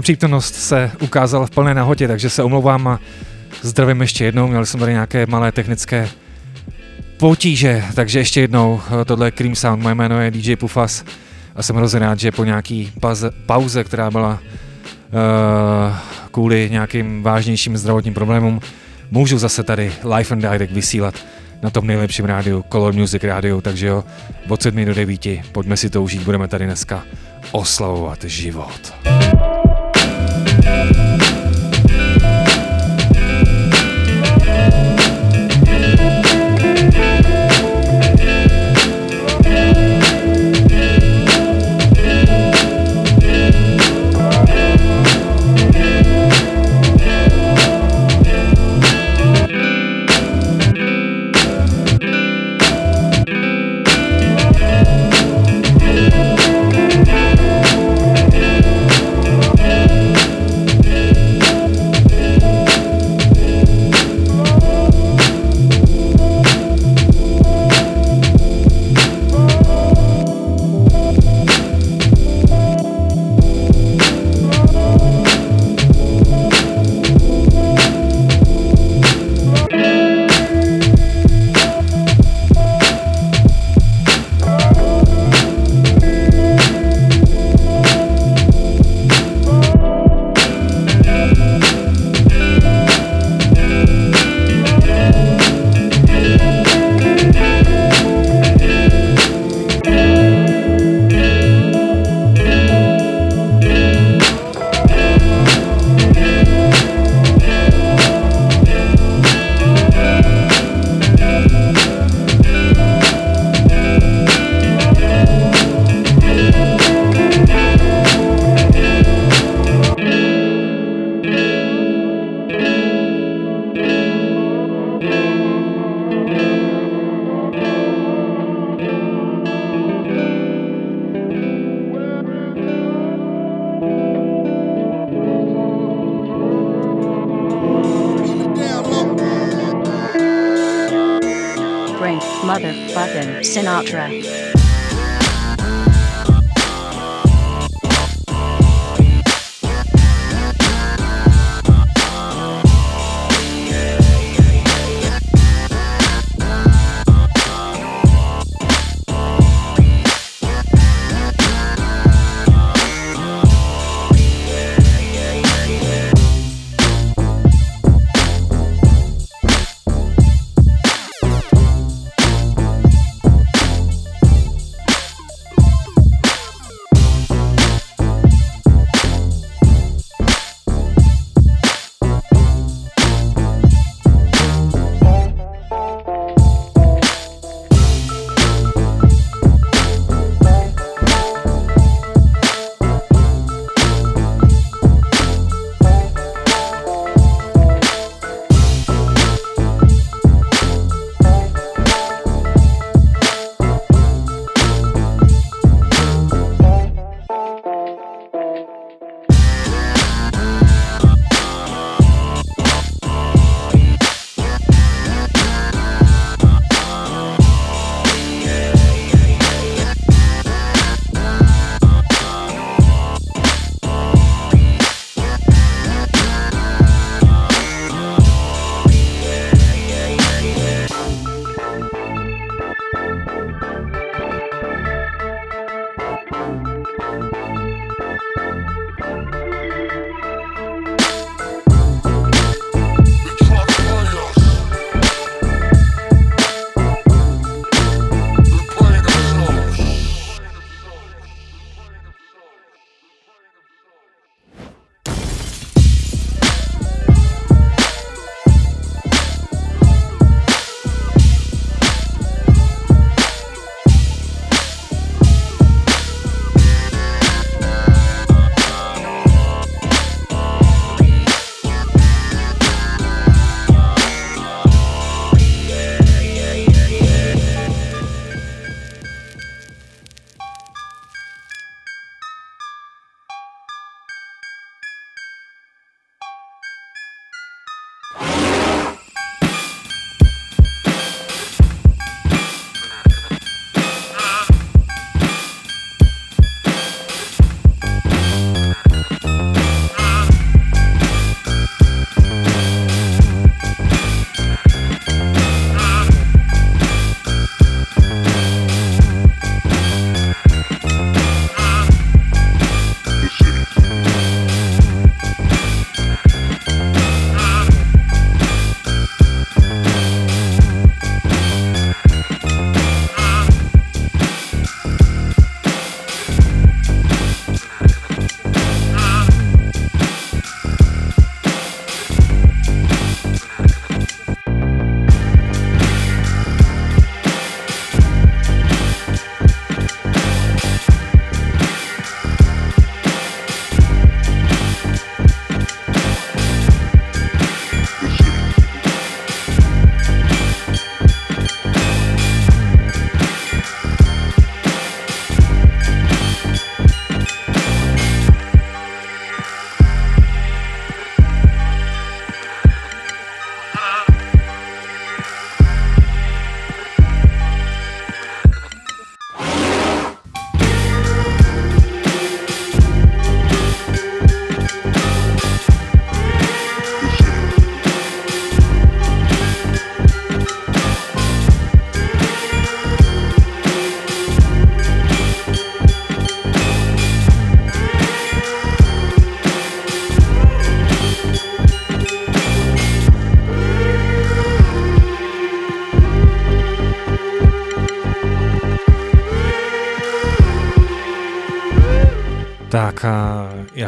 nepřítomnost se ukázala v plné nahotě, takže se omlouvám a zdravím ještě jednou. Měl jsem tady nějaké malé technické potíže, takže ještě jednou, eh, tohle je Cream Sound, moje jméno je DJ Pufas a jsem hrozně rád, že po nějaký pauze, pauze která byla uh, kvůli nějakým vážnějším zdravotním problémům, můžu zase tady live and direct vysílat na tom nejlepším rádiu Color Music Radio, takže jo, od 7 do 9, pojďme si to užít, budeme tady dneska oslavovat život.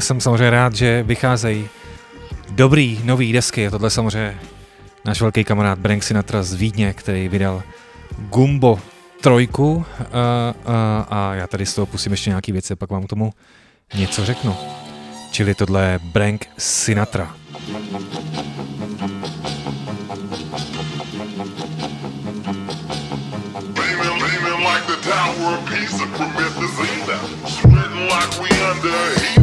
jsem samozřejmě rád, že vycházejí dobrý nový desky. Tohle samozřejmě náš velký kamarád Brank Sinatra z Vídně, který vydal Gumbo trojku a, eh, a, eh, a já tady z toho pusím ještě nějaký věci, pak vám k tomu něco řeknu. Čili tohle je Brank Sinatra. Like the tower of sweating like we under heat.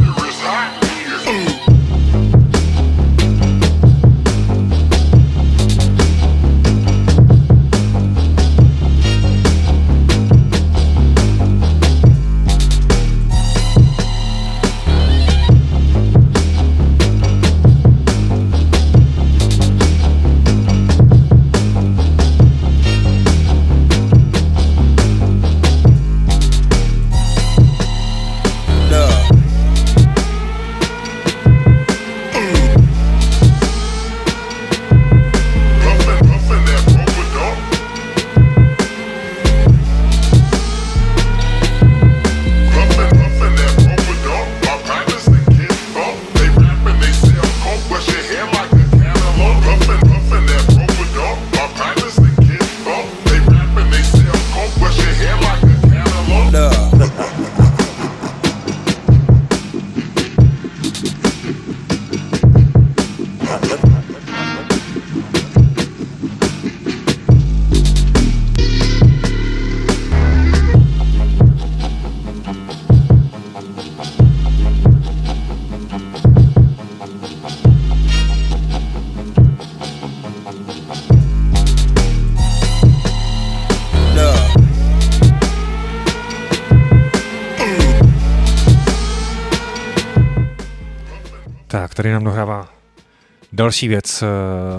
další věc eh,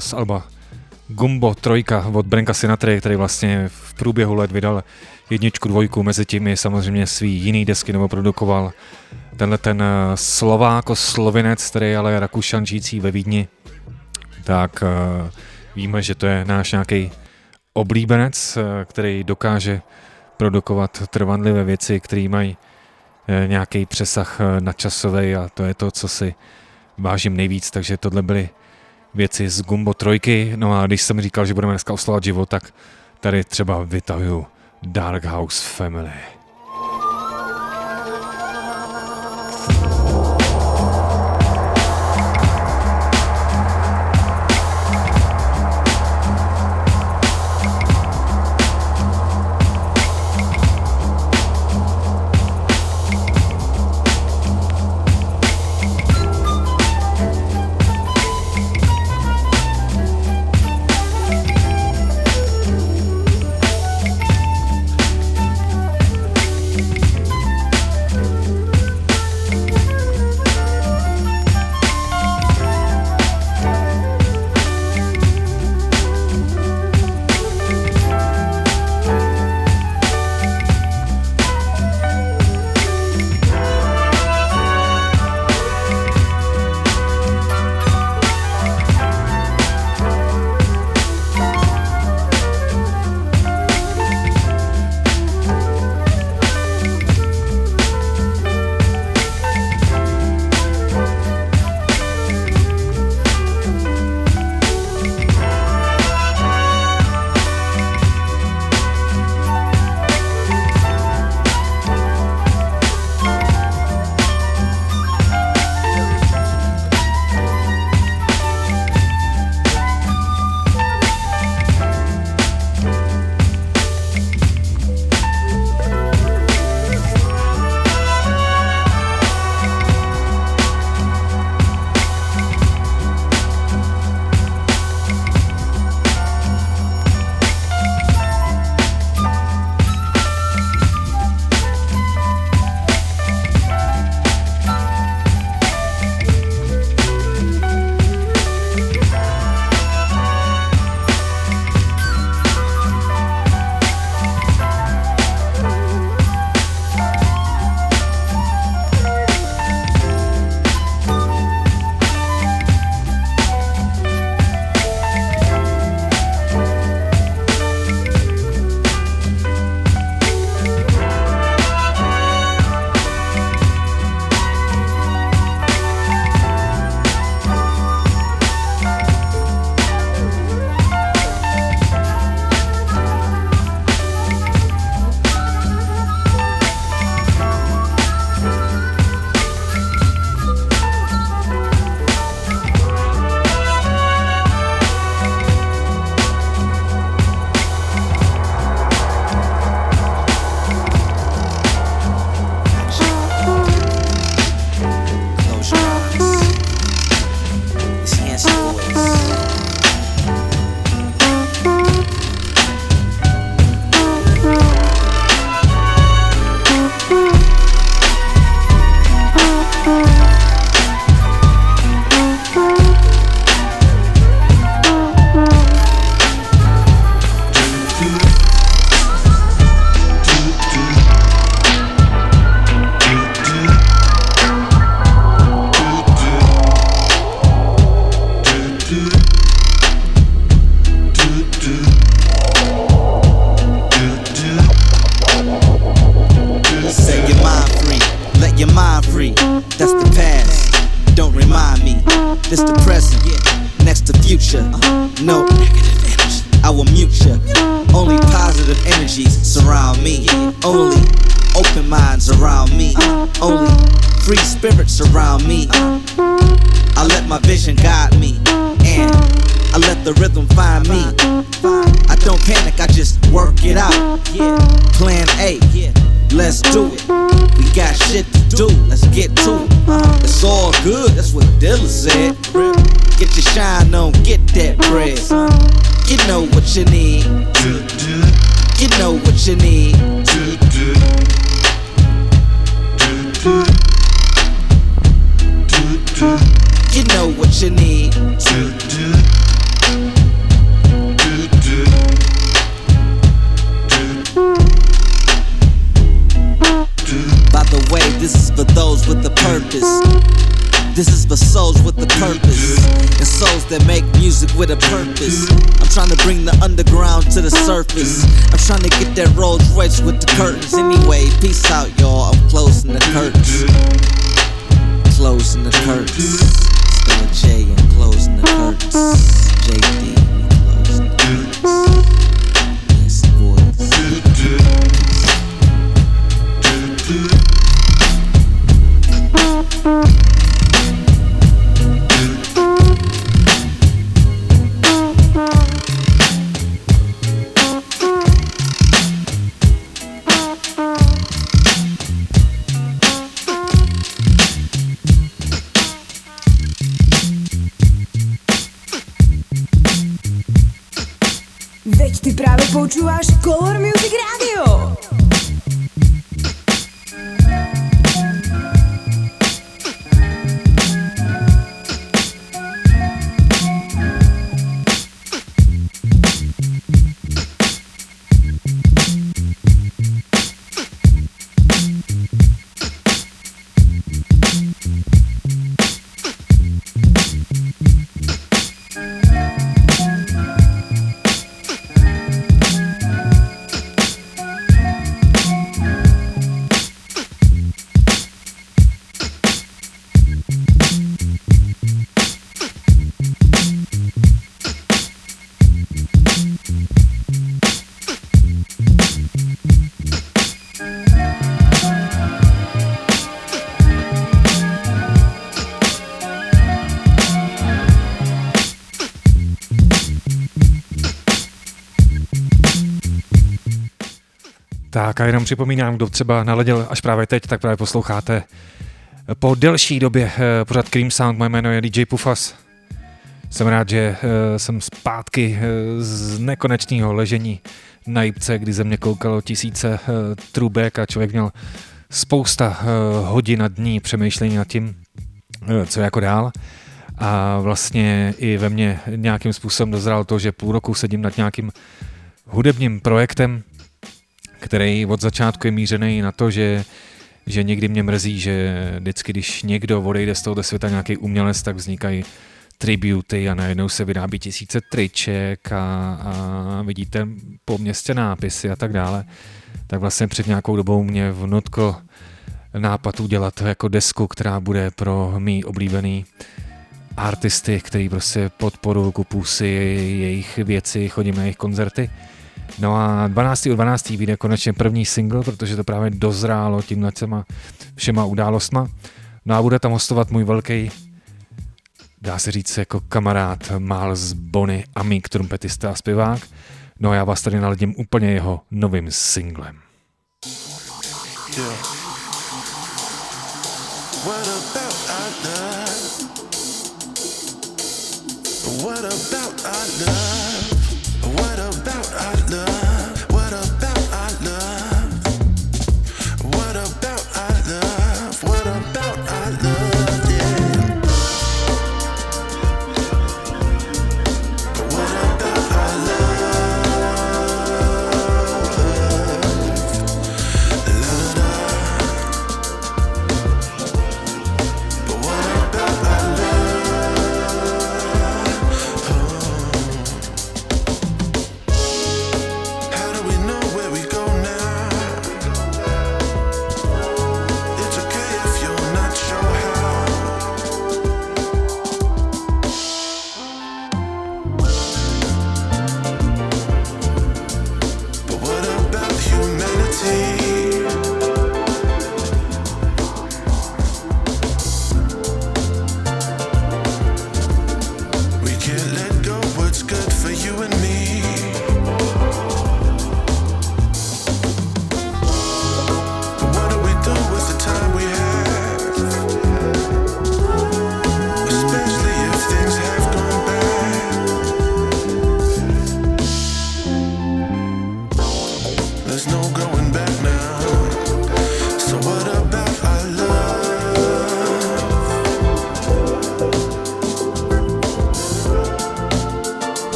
z Alba. Gumbo trojka od Branka Sinatry, který vlastně v průběhu let vydal jedničku, dvojku, mezi tím je samozřejmě svý jiný desky nebo produkoval. Tenhle ten eh, Slováko slovinec, který je ale Rakušan žijící ve Vídni, tak eh, víme, že to je náš nějaký oblíbenec, který dokáže produkovat trvanlivé věci, které mají nějaký přesah na časový a to je to, co si vážím nejvíc, takže tohle byly věci z Gumbo trojky. No a když jsem říkal, že budeme dneska oslovat život, tak tady třeba vytahuju Dark House Family. Tak a jenom připomínám, kdo třeba naleděl až právě teď, tak právě posloucháte po delší době eh, pořád Cream Sound. Moje jméno je DJ Pufas. Jsem rád, že eh, jsem zpátky eh, z nekonečného ležení na jibce, kdy ze mě koukalo tisíce trubek a člověk měl spousta hodin a dní přemýšlení nad tím, co jako dál. A vlastně i ve mně nějakým způsobem dozrál to, že půl roku sedím nad nějakým hudebním projektem, který od začátku je mířený na to, že že někdy mě mrzí, že vždycky, když někdo odejde z tohoto světa nějaký umělec, tak vznikají tributy a najednou se vyrábí tisíce triček a, a vidíte po městě nápisy a tak dále. Tak vlastně před nějakou dobou mě vnutko nápad udělat jako desku, která bude pro mý oblíbený artisty, který prostě podporují, kupu si jejich věci, chodím na jejich koncerty. No a 12. u 12. vyjde konečně první single, protože to právě dozrálo tímhle těma všema událostma. No a bude tam hostovat můj velký, dá se říct jako kamarád Miles Bonny, amík, trumpetista a zpěvák. No a já vás tady naladím úplně jeho novým singlem. Yeah. What about I die? What about I die?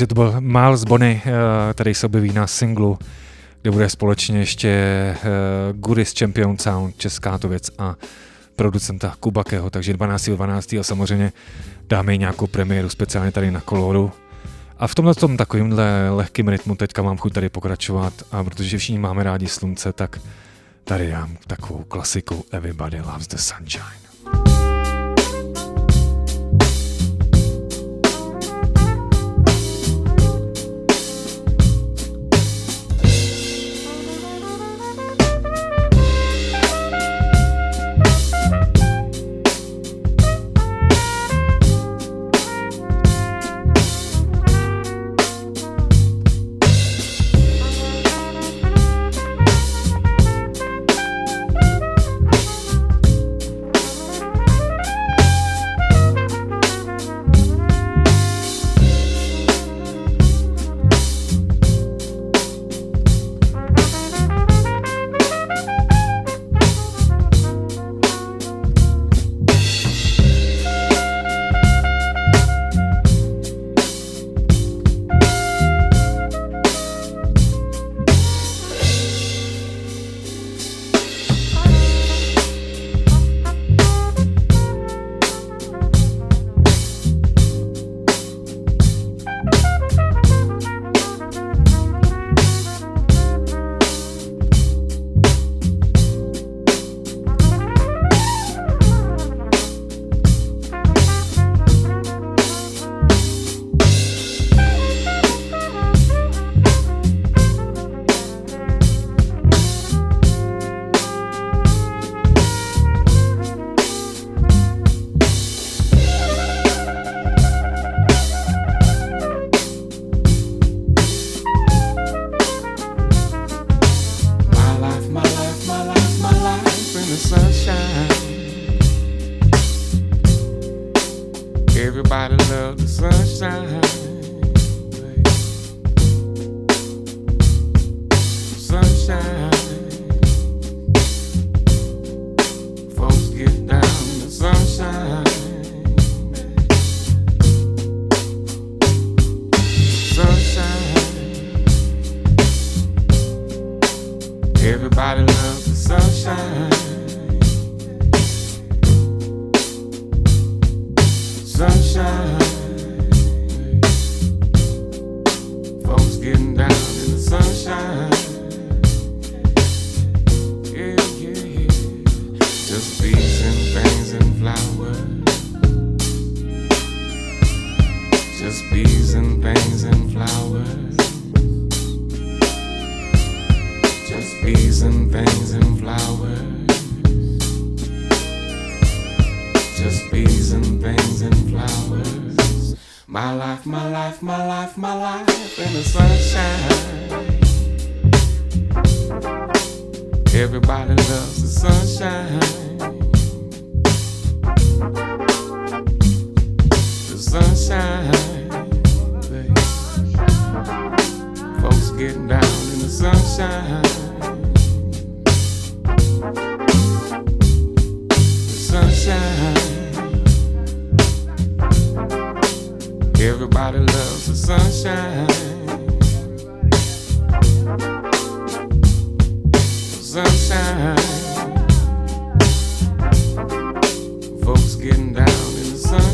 Takže to byl Miles Bonny, eh, který se objeví na singlu, kde bude společně ještě eh, Goodies Champion Sound, česká to věc a producenta Kubakeho, takže 12. 12. a samozřejmě dáme i nějakou premiéru speciálně tady na Koloru. A v tomhle tom takovýmhle lehkým rytmu teďka mám chuť tady pokračovat a protože všichni máme rádi slunce, tak tady dám takovou klasiku Everybody Loves the Sunshine. my life.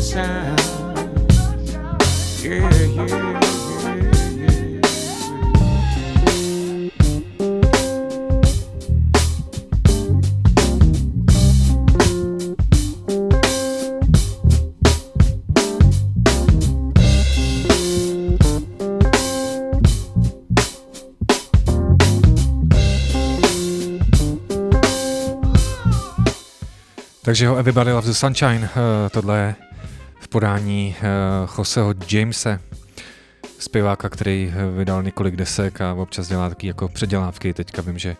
shine. Yeah, yeah. Takže ho Everybody Loves the Sunshine, eh, tohle je podání eh, Joseho Jamese, zpěváka, který eh, vydal několik desek a občas dělá taky jako předělávky. Teďka vím, že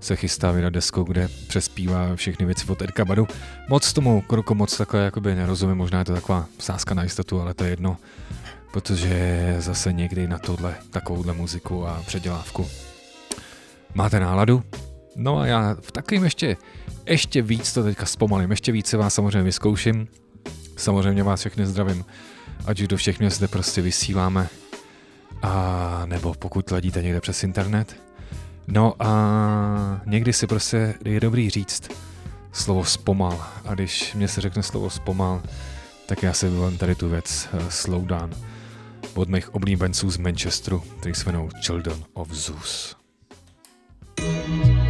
se chystá vydat desku, kde přespívá všechny věci od Edka Badu. Moc tomu kroku moc takhle jakoby nerozumím, možná je to taková sázka na jistotu, ale to je jedno, protože zase někdy na tohle takovouhle muziku a předělávku. Máte náladu? No a já v takovým ještě, ještě víc to teďka zpomalím, ještě více vás samozřejmě vyzkouším. Samozřejmě vás všechny zdravím, ať už do všech měst, kde prostě vysíláme, a nebo pokud ladíte někde přes internet. No a někdy si prostě je dobrý říct slovo zpomal. A když mě se řekne slovo zpomal, tak já si vyvolím tady tu věc eh, Slow Down od mých oblíbenců z Manchesteru, který se jmenou Children of Zeus. thank you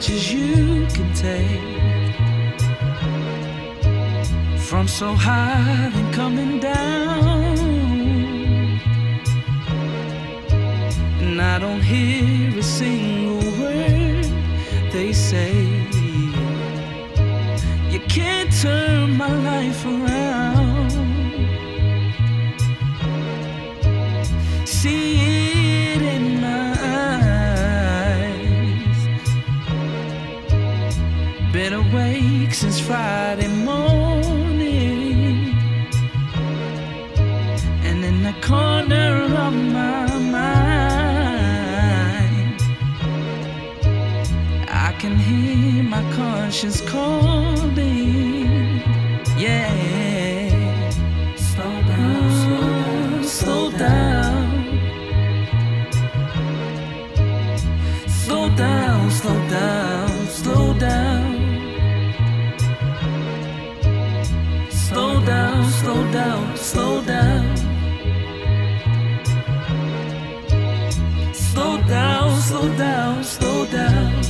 much as you can take from so high and coming down. And I don't hear a single word they say. You can't turn my life around. Friday morning, and in the corner of my mind, I can hear my conscience calling. Yeah, slow down, slow down, slow down, slow down, slow down. down, slow down. Slow down, slow down, slow down.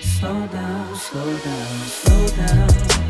Slow down, slow down, slow down.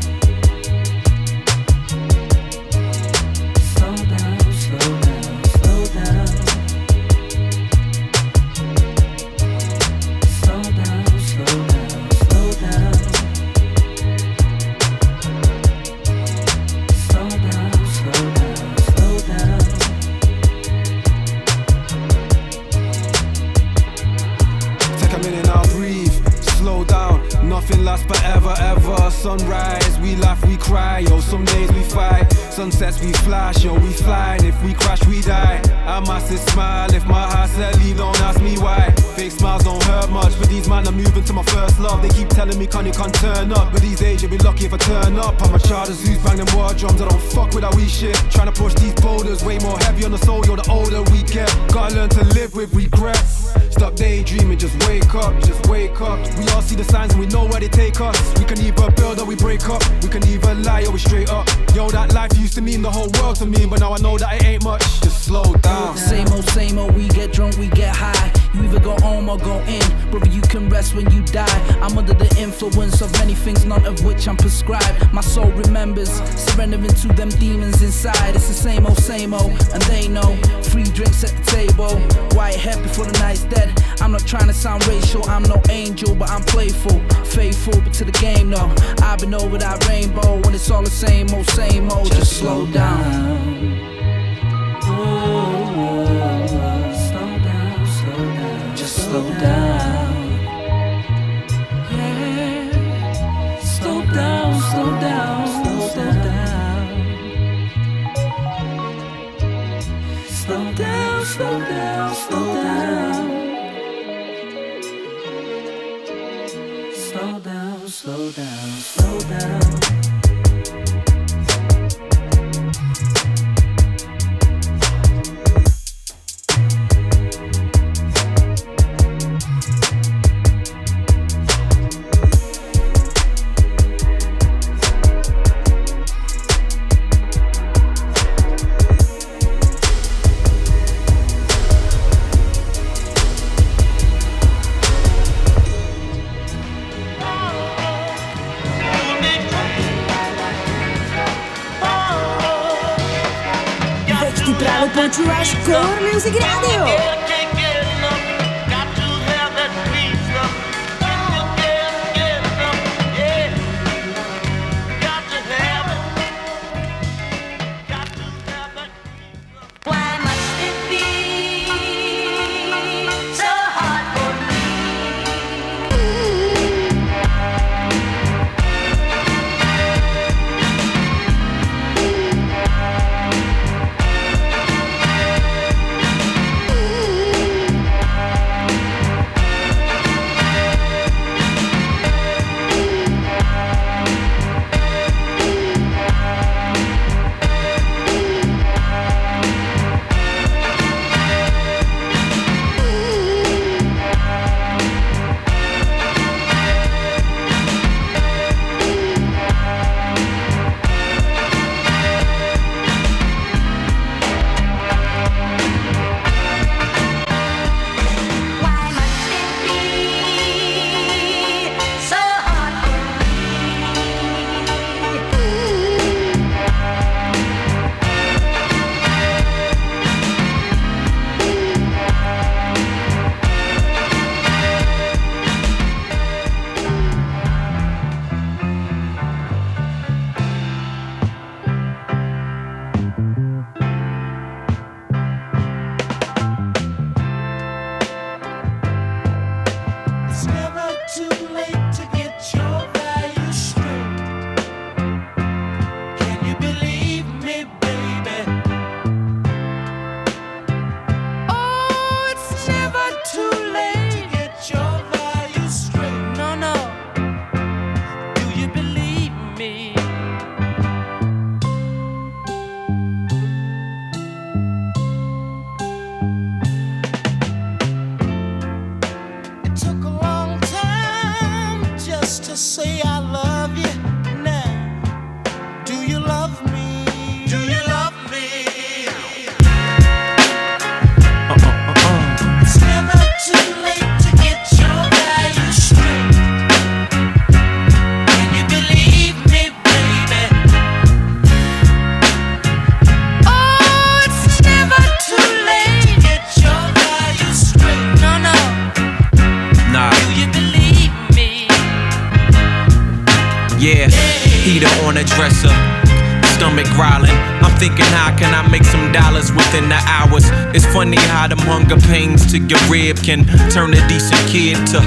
to your rib can turn a decent kid to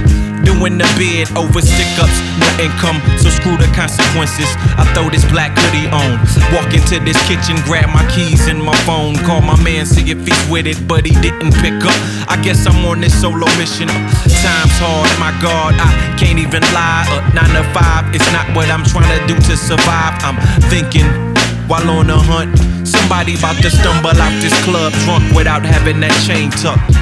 doing the bid over stick ups, nothing come, so screw the consequences. I throw this black hoodie on, walk into this kitchen, grab my keys and my phone, call my man, see if he's with it, but he didn't pick up. I guess I'm on this solo mission. Time's hard, my God, I can't even lie. A nine to five is not what I'm trying to do to survive. I'm thinking while on a hunt, somebody about to stumble out this club drunk without having that chain tucked.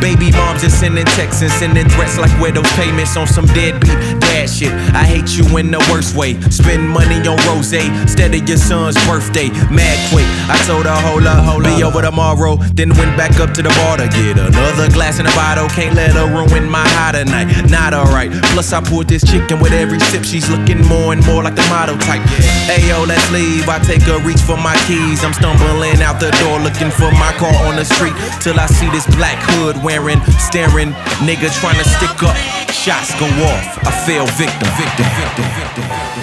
Baby moms just sending texts and sending threats like where those payments on some deadbeat that shit. I hate you in the worst way. Spend money on rose instead of your son's birthday. Mad quick. I told her, hold up, hold up. over tomorrow. Then went back up to the bar to get another glass and a bottle. Can't let her ruin my high tonight. Not alright. Plus, I poured this chicken with every sip. She's looking more and more like the model type. Ayo, let's leave. I take a reach for my keys. I'm stumbling out the door looking for my car on the street. Till I see this black hood wearing, staring nigga trying to stick up. Shots go off. I feel victim. victim, victim, victim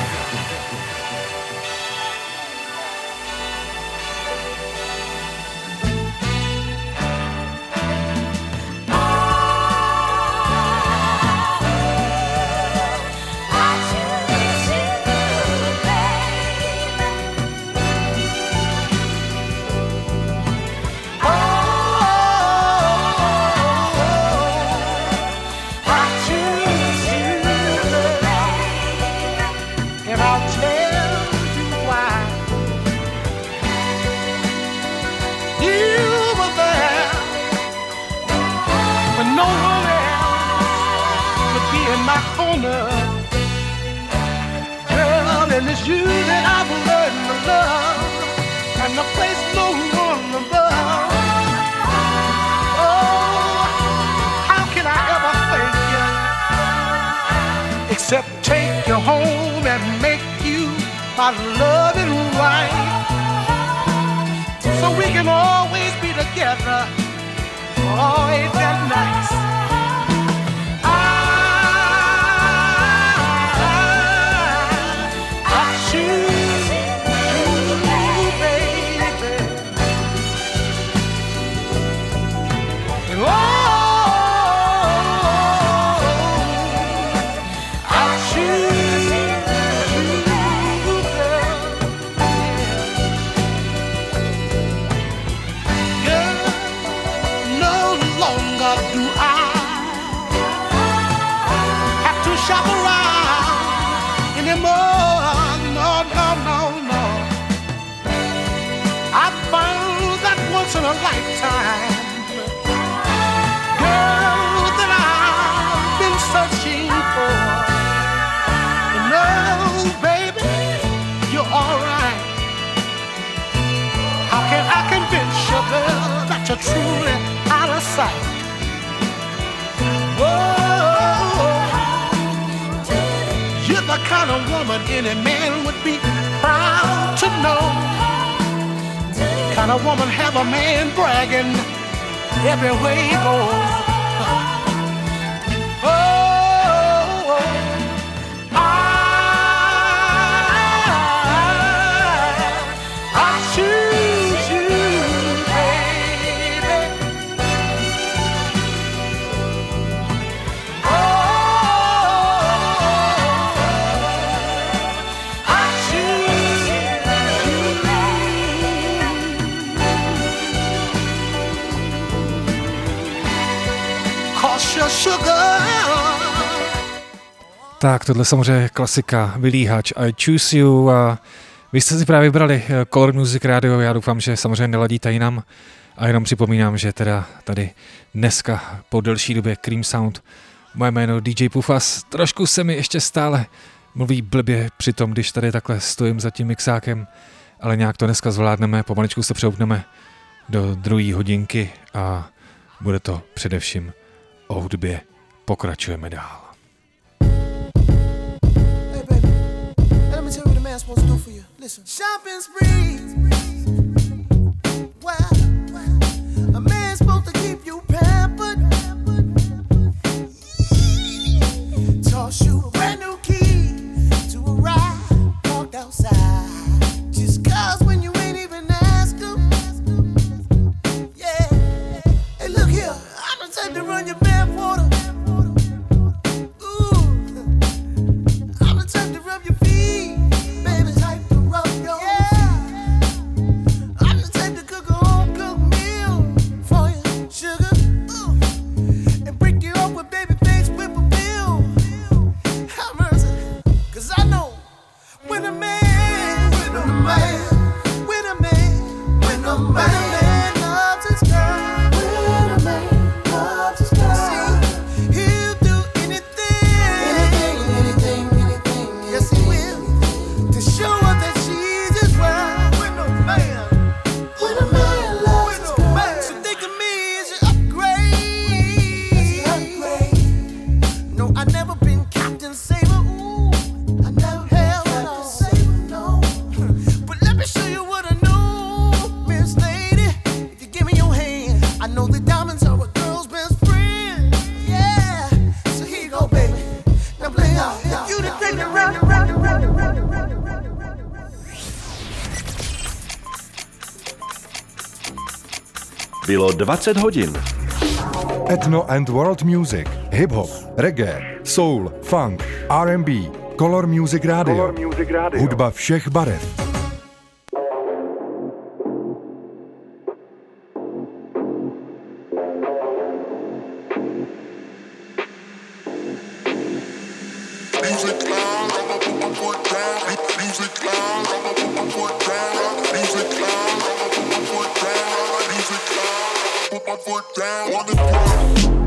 Tak, tohle samozřejmě klasika, vylíhač, I choose you a vy jste si právě vybrali eh, Color Music Radio, já doufám, že samozřejmě neladíte jinam a jenom připomínám, že teda tady dneska po delší době Cream Sound, moje jméno DJ Pufas, trošku se mi ještě stále mluví blbě při tom, když tady takhle stojím za tím mixákem, ale nějak to dneska zvládneme, pomaličku se přehoupneme do druhé hodinky a bude to především o hudbě. Pokračujeme dál. man's supposed to do for you? Listen. Shopping spree. Bylo 20 hodin. Ethno and World Music, hip-hop, reggae, soul, funk, R&B, Color Music Radio. Color Music Radio. Hudba všech barev. foot down on the floor.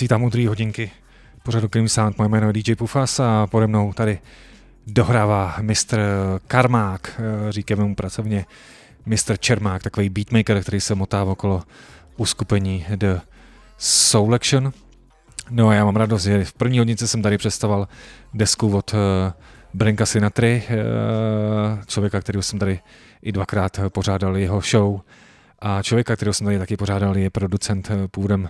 vítám u druhé hodinky pořadu Cream Sound. Moje jméno je DJ Pufas a pode mnou tady dohrává mistr Karmák, eh, říkáme mu pracovně mistr Čermák, takový beatmaker, který se motá okolo uskupení The Action. No a já mám radost, že v první hodnice jsem tady představoval desku od eh, Brenka Sinatry, eh, člověka, kterého jsem tady i dvakrát pořádal jeho show a člověka, kterého jsem tady taky pořádal, je producent eh, původem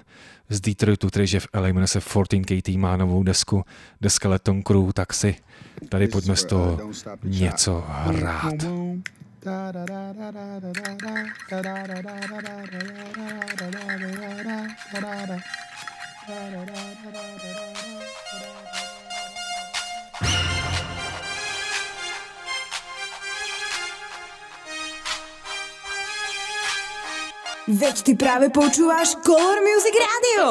z Detroitu, který je v LA, jmenuje se 14KT, má novou desku, deska Leton Crew, tak si tady pojďme z toho něco hrát. Da da da da da da da da da da da da da da da da Veď ty práve počúvaš Color Music Radio.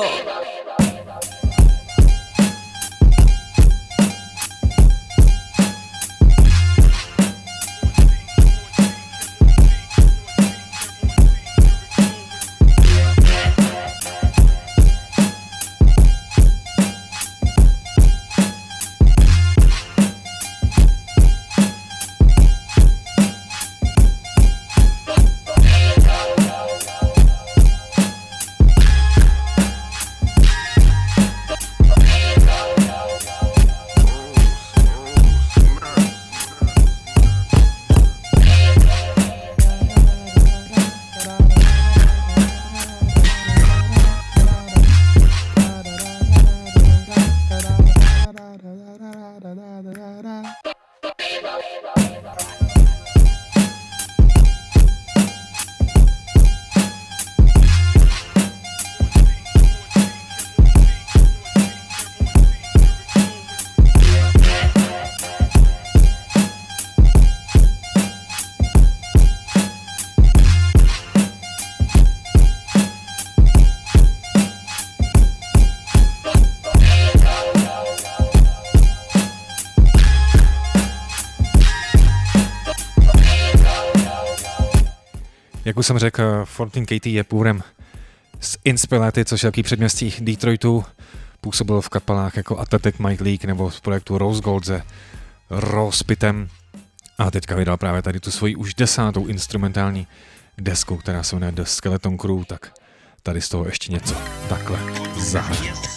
jsem řekl, Fontaine Katie je původem z Inspirity, což je takový předměstí Detroitu. Působil v kapelách jako Athletic Mike League nebo v projektu Rose Gold se Rospitem. A teďka vydal právě tady tu svoji už desátou instrumentální desku, která se jmenuje The Skeleton Crew, tak tady z toho ještě něco takhle zahrát.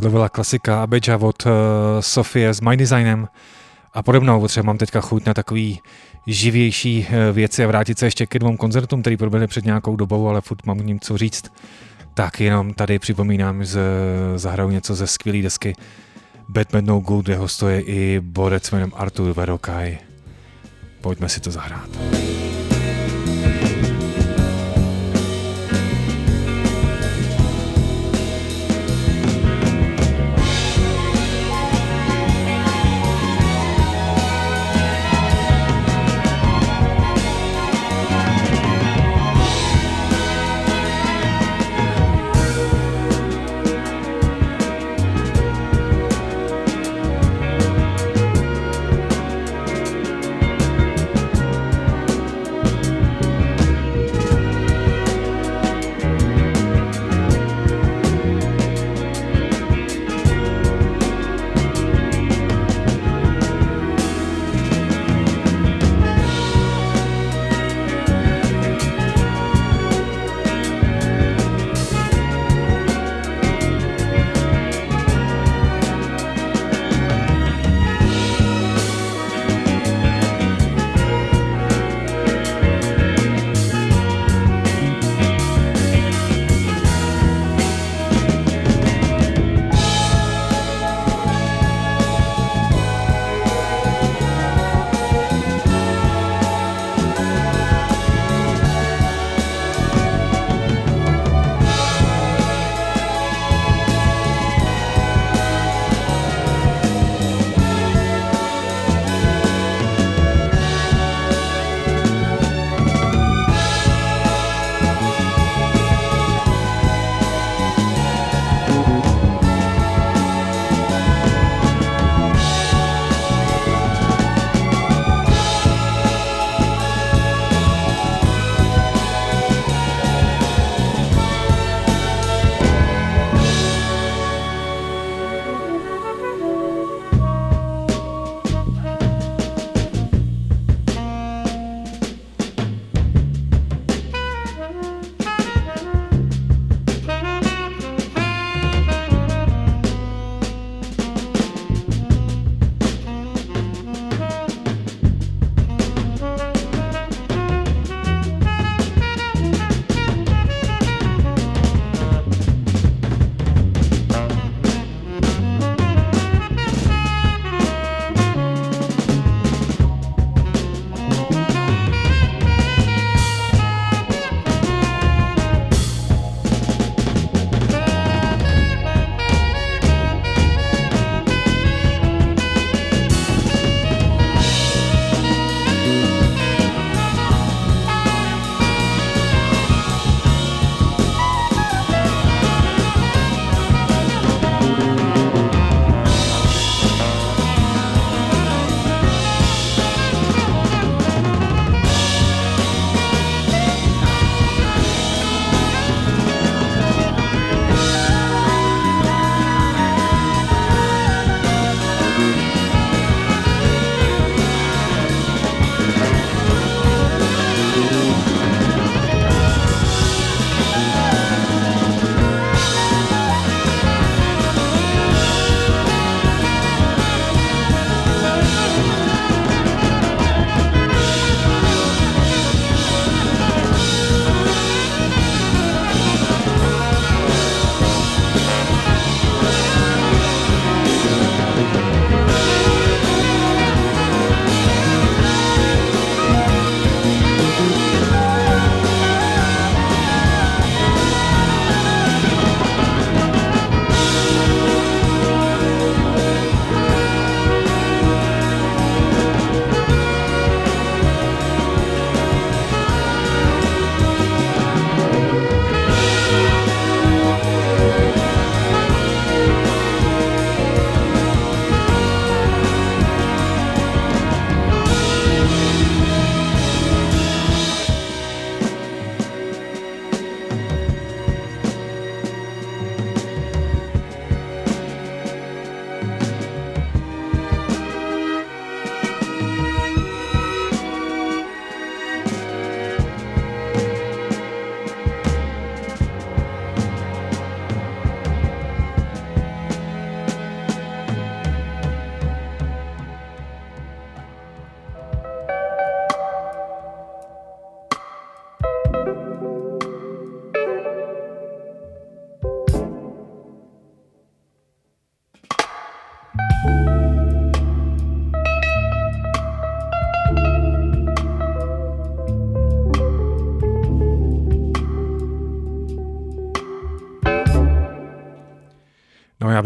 tohle byla klasika Abeja od uh, Sofie s My Designem a podobnou. Třeba mám teďka chuť na takový živější eh, věci a vrátit se ještě ke dvou koncertům, který proběhly před nějakou dobou, ale furt mám k ním co říct. Tak jenom tady připomínám, že eh, zahraju něco ze skvělé desky Batman No Good, kde hostuje i borec jménem Artur Verokaj. Pojďme si to zahrát.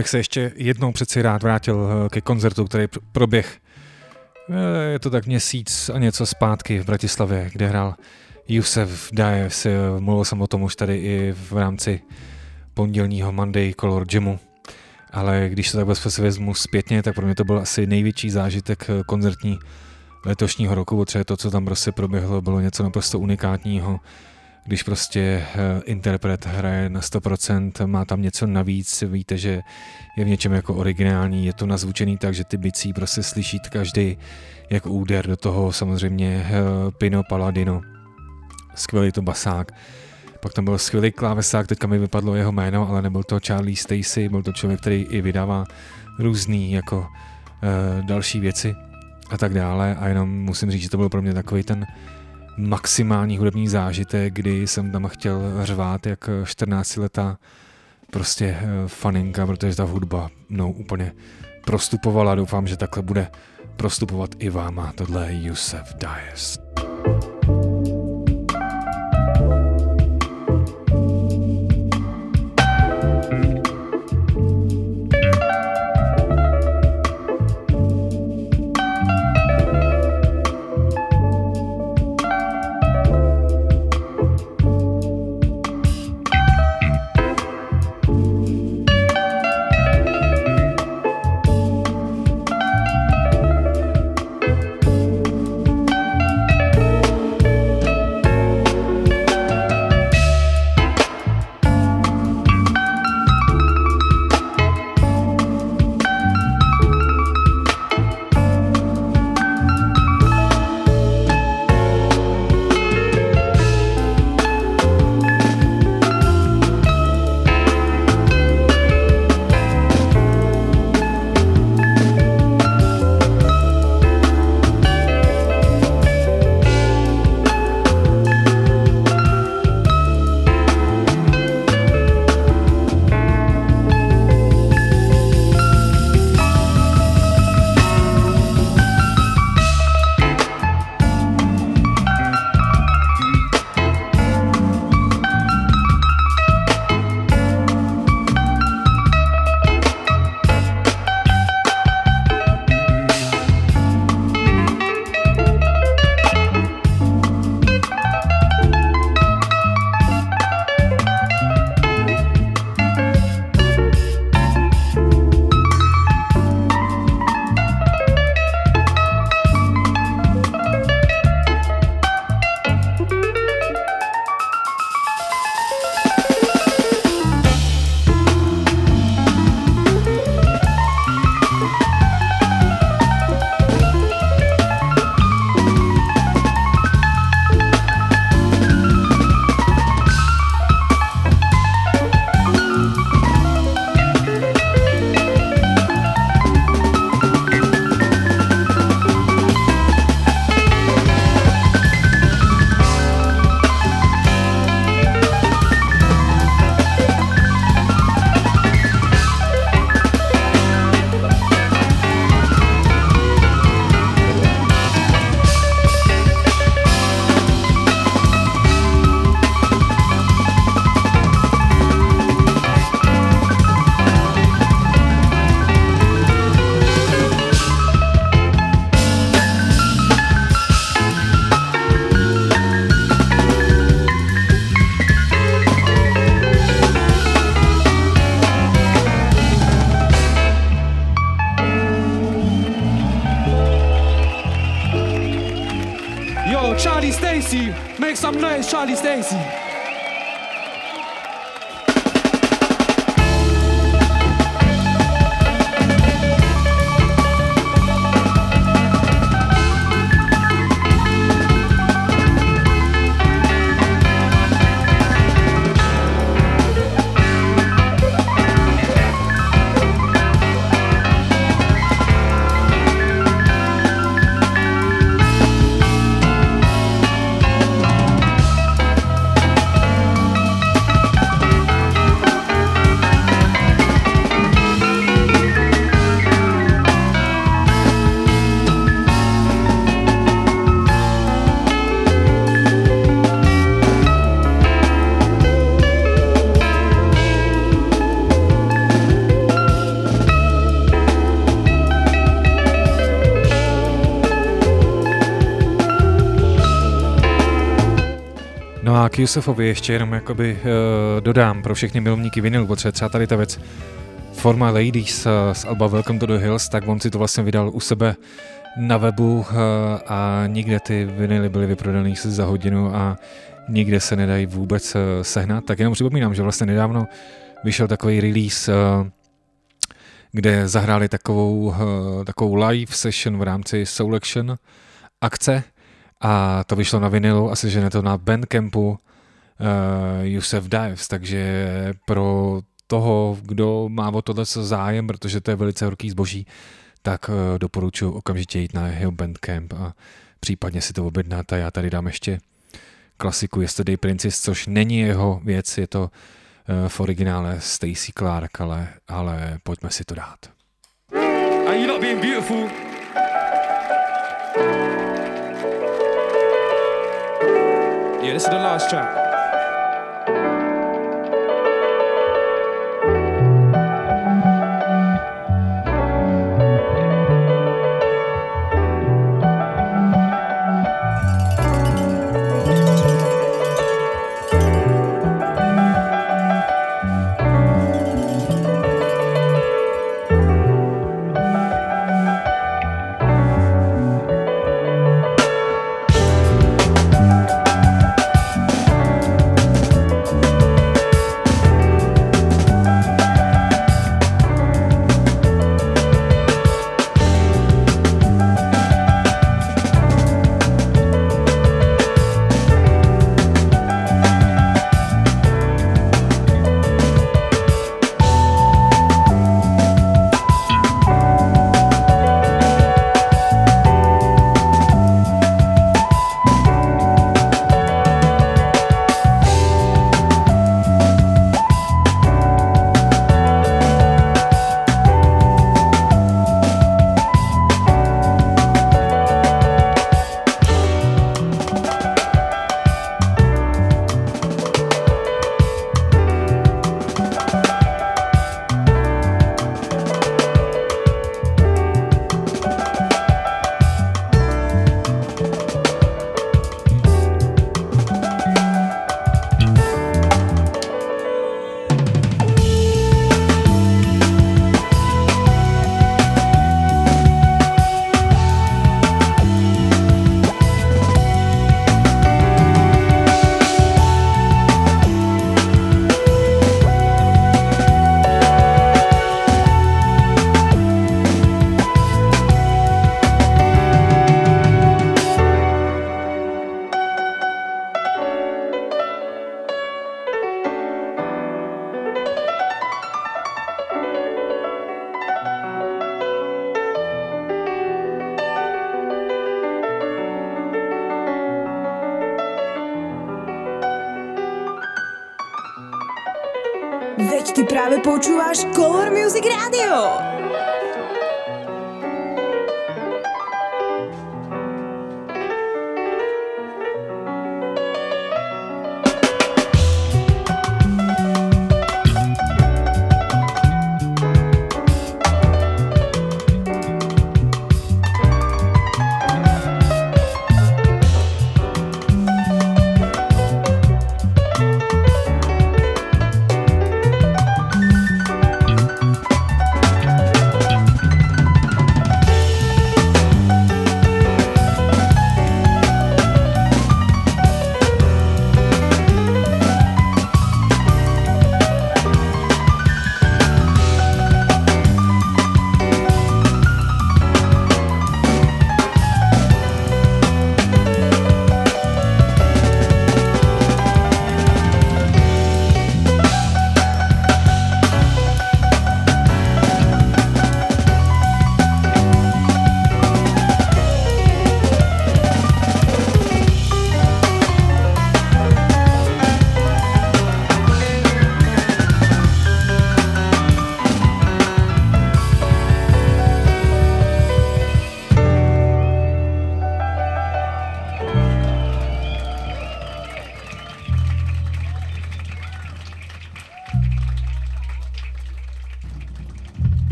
bych se ještě jednou přeci rád vrátil eh, ke koncertu, který proběh eh, je to tak měsíc a něco zpátky v Bratislavě, kde hrál Jusef Dajev. Eh, mluvil jsem o tom už tady i v rámci pondělního Monday Color Jamu. Ale když to tak bezpečně vezmu zpětně, tak pro mě to byl asi největší zážitek koncertní letošního roku, protože to, co tam prostě proběhlo, bylo něco naprosto unikátního když prostě eh, interpret hraje na 100%, má tam něco navíc, víte, že je v něčem jako originální, je to nazvučený tak, že ty bicí prostě slyší každý jako úder do toho samozřejmě eh, Pino Paladino. Skvělý to basák. Pak tam byl skvělý klávesák, teďka mi vypadlo jeho jméno, ale nebyl to Charlie Stacy, byl to člověk, který i vydává různý jako eh, další věci a tak dále a jenom musím říct, že to byl pro mě takový ten maximální hudební zážitek, kdy jsem tam chtěl řvát jak 14-letá prostě eh, faninka, protože ta hudba mnou úplně prostupovala. Doufám, že takhle bude prostupovat i vám a tohle je Yusef Dias. thank you Stacy. Jusefovi ještě jenom jakoby uh, dodám pro všechny milovníky vinylu, protože třeba tady ta věc Forma Ladies uh, z Alba Welcome to the Hills, tak on si to vlastně vydal u sebe na webu uh, a nikde ty vinily byly vyprodaný se za hodinu a nikde se nedají vůbec uh, sehnat. Tak jenom připomínám, že vlastně nedávno vyšel takový release uh, kde zahráli takovou, uh, takovou live session v rámci Soul Action akce a to vyšlo na vinilu, asi že ne to na Bandcampu Yusef eh, Dives, takže pro toho, kdo má o tohle zájem, protože to je velice horký zboží, tak eh, doporučuji okamžitě jít na jeho Bandcamp a případně si to objednat a já tady dám ještě klasiku Yesterday Princess, což není jeho věc, je to eh, v originále Stacy Clark, ale, ale pojďme si to dát. Are you not being beautiful? Yeah, this is the last track.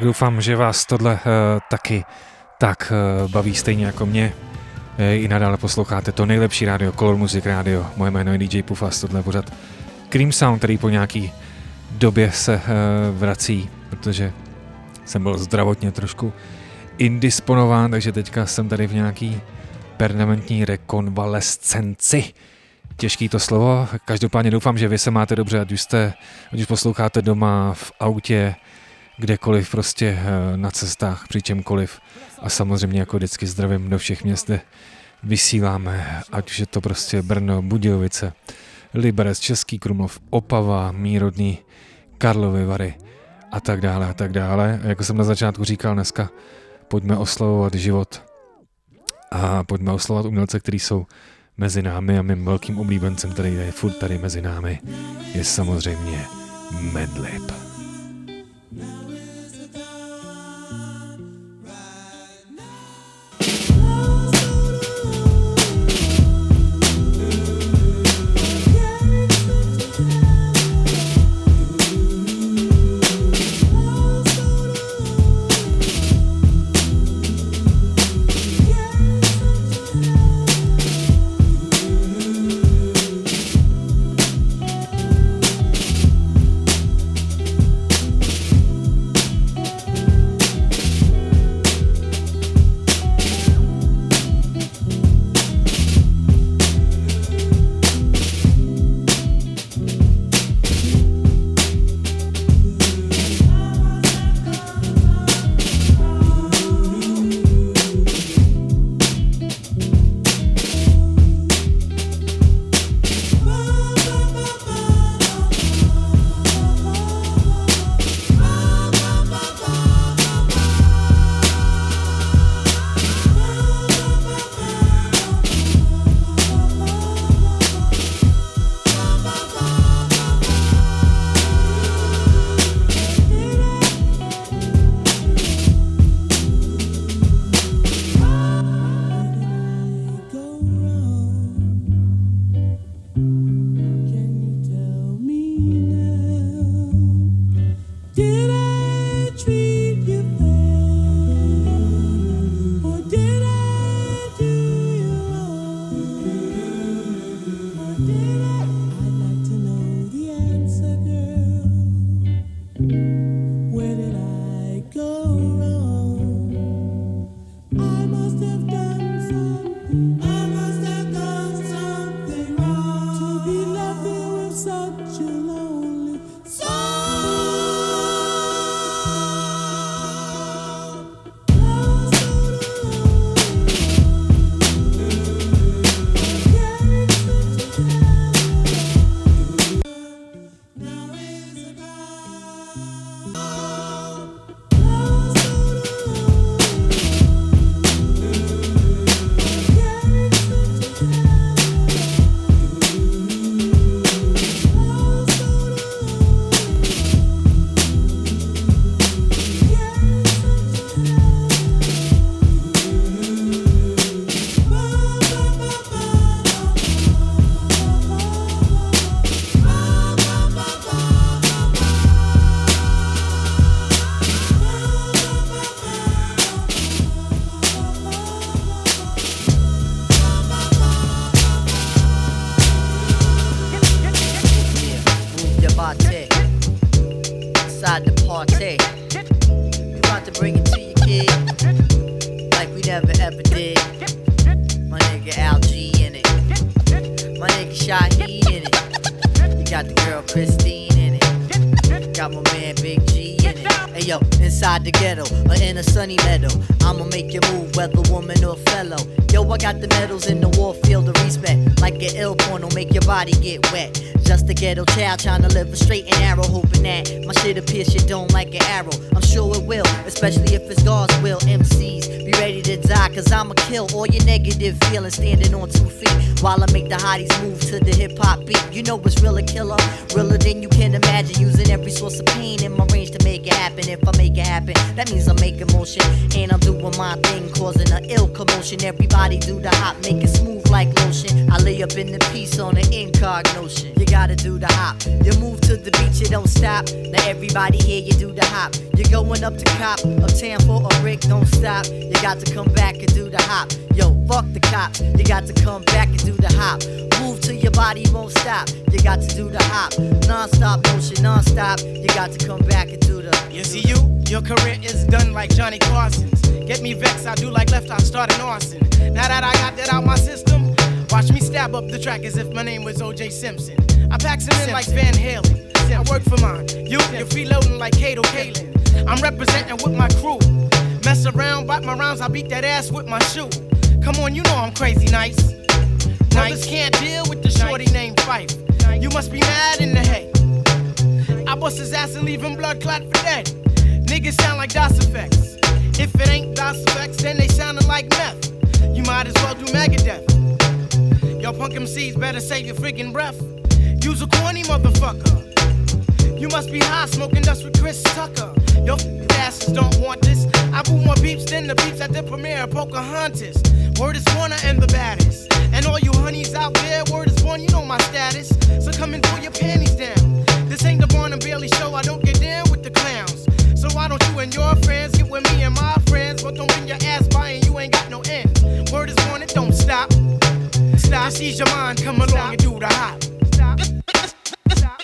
tak doufám, že vás tohle eh, taky tak eh, baví stejně jako mě. Eh, I nadále posloucháte to nejlepší rádio, Color Music Radio. Moje jméno je DJ Pufas, tohle je pořad Cream Sound, který po nějaký době se vrací, protože jsem byl zdravotně trošku indisponován, takže teďka jsem tady v nějaký permanentní rekonvalescenci. Těžký to slovo, každopádně doufám, že vy se máte dobře, ať už, jste, ať už posloucháte doma, v autě, kdekoliv prostě eh, na cestách, při čemkoliv. A samozřejmě jako vždycky zdravím do všech měst, kde vysíláme, ať už je to prostě Brno, Budějovice, Liberec, Český Krumlov, Opava, Mírodný, Karlovy Vary a tak dále a tak dále. A jako jsem na začátku říkal dneska, pojďme oslavovat život a pojďme oslavovat umělce, kteří jsou mezi námi a mým velkým oblíbencem, který je furt tady mezi námi, je samozřejmě Medlib. nigga Shaheed in it. You got the girl Christine in it. Got my man Big G in it. Hey yo, inside the ghetto or in a sunny meadow. I'ma make you move, whether woman or fellow. Yo, I got the medals in the war field of respect. Like an ill point'll make your body get wet. Just a ghetto child trying to live a straight and narrow, hoping that my shit appears pierce don't like an arrow. I'm sure it will, especially if it's God's will. MCs be ready to die, cause I'ma kill all your negative feelings standing on two feet while I make the hotties move to the hip hop beat. You know it's real a killer, realer than you can imagine. Using every source of pain in my range to make it happen. If I make it happen, that means I'm making motion and I'm doing my thing, causing an ill commotion. Everybody do the hop, make it smooth like lotion. I lay up in the piece on an incognotion. You gotta do the hop. You move to the beach, you don't stop. Now everybody here, you do the hop. You're going up to cop, uptown for a brick, don't stop. You got to come back and do the hop. Yo, fuck the cops, you got to come back and do the hop. Move till your body won't stop, you got to do the hop. Non stop motion, non stop, you got to come back and do the. You see, you, your career is done like Johnny Carson's. Get me vexed, I do like left, I start an arson. Now that I got that out my system, watch me stab up the track as if my name was OJ Simpson. I pack some in like Van Halen. I work for mine. You, you're freeloading like Kato Kalin. I'm representing with my crew. Mess around, bite my rhymes, I beat that ass with my shoe. Come on, you know I'm crazy nice. Brothers can't deal with the shorty named Fife. You must be mad in the hay. I bust his ass and leave him blood clot for dead. Niggas sound like DOS effects. If it ain't DOS effects, then they sounding like meth. You might as well do Megadeth. Y'all punk MCs better save your freaking breath. Use a corny motherfucker. You must be high smoking dust with Chris Tucker. Your asses don't want this. I boo more beeps than the beeps at the premiere of Pocahontas. Word is Warner and the baddest. And all you honeys out there, word is born, you know my status. So come and pull your panties down. This ain't the Barnum Bailey show, I don't get down with the clowns. So why don't you and your friends get with me and my friends? But don't bring your ass by and you ain't got no end. Word is born, it don't stop. Stop, seize your mind, come along Stop. and do the hop. Stop. Stop.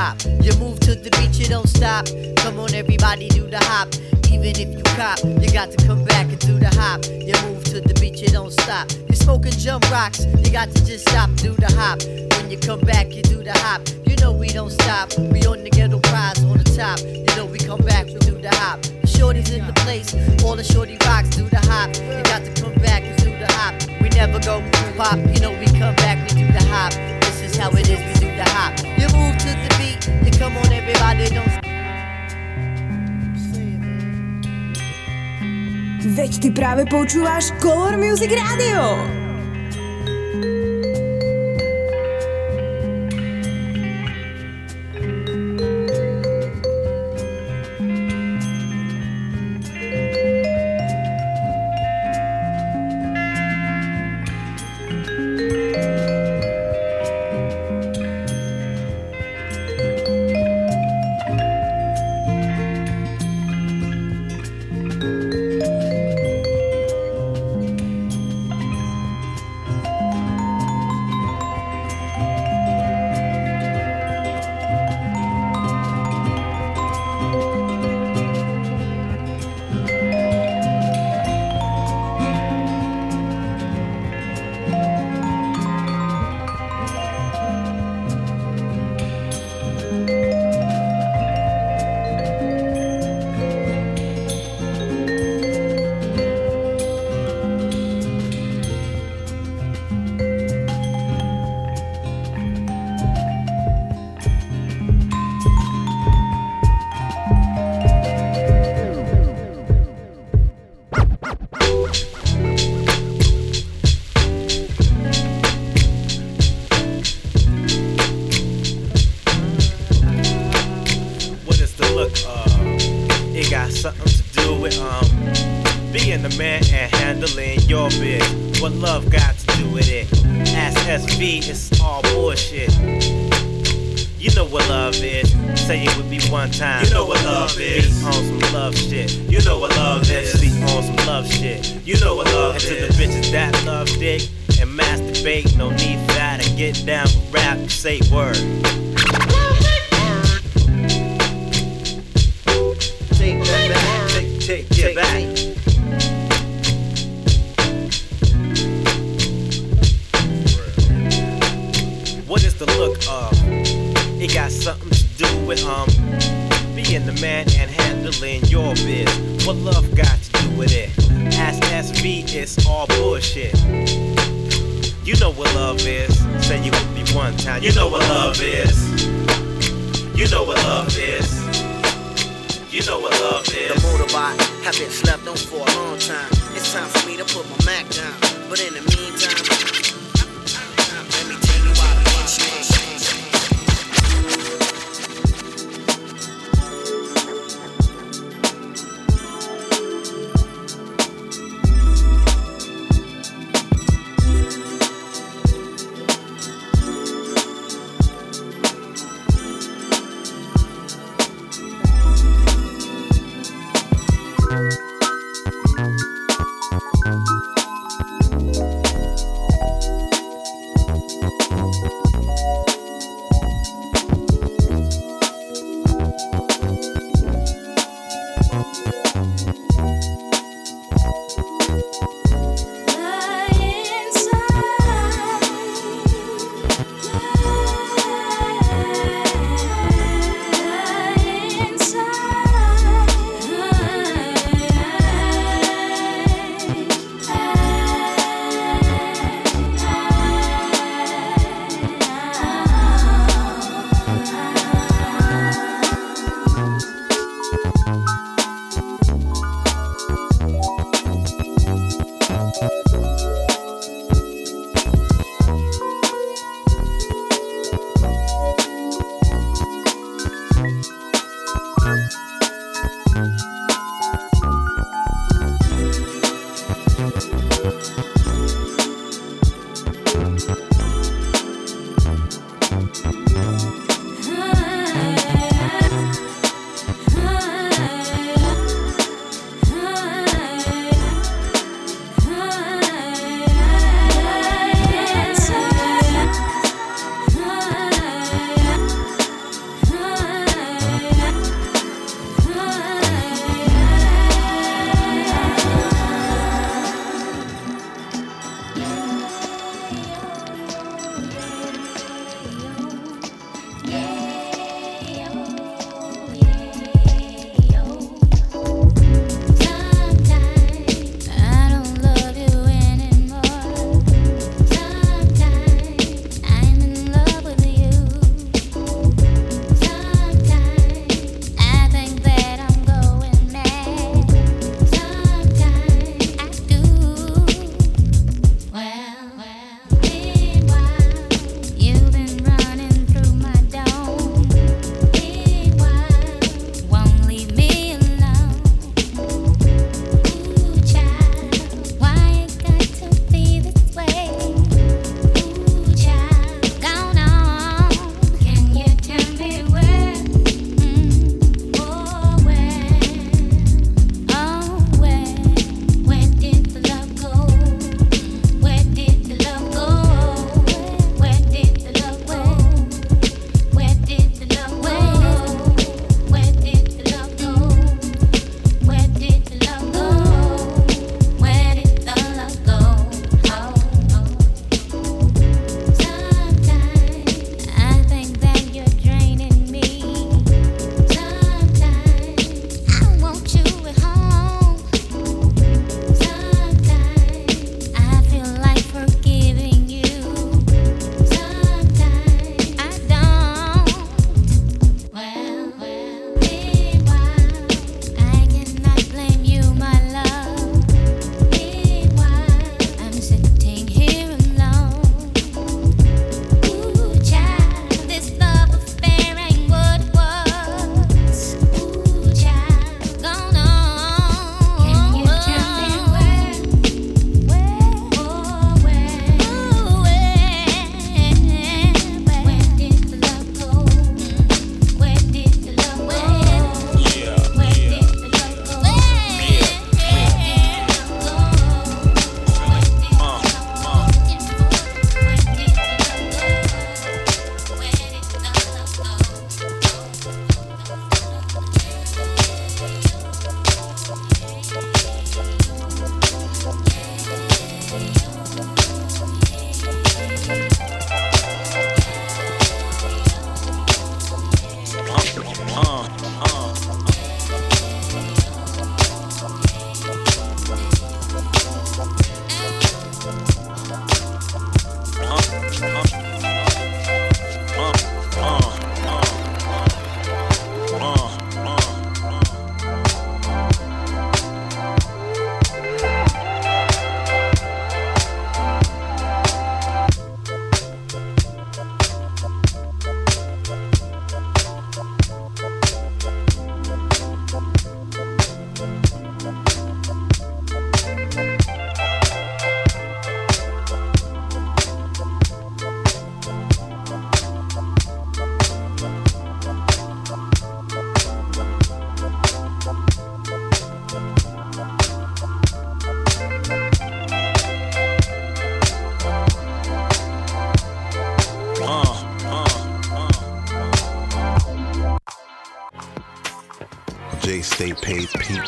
top. You move to the beat, you don't stop. Come on, everybody, do the hop. Even if you cop, you got to come back and do the hop. You move to the beat, you don't stop. You smoking jump rocks, you got to just stop, do the hop. When you come back, you do the hop. You know we don't stop. We on the ghetto prize on the top. You know we come back, we do the hop. The shorties in the place, all the shorty rocks, do the hop. You got to come back and do the hop. We never go pop, you know we come back, we do the hop. This is how it is. We to hop. You move to the beat, you come on everybody, don't Veď ty práve počúvaš Color Music Radio.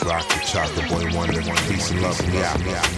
rock the chocolate boy, one piece of love, yeah.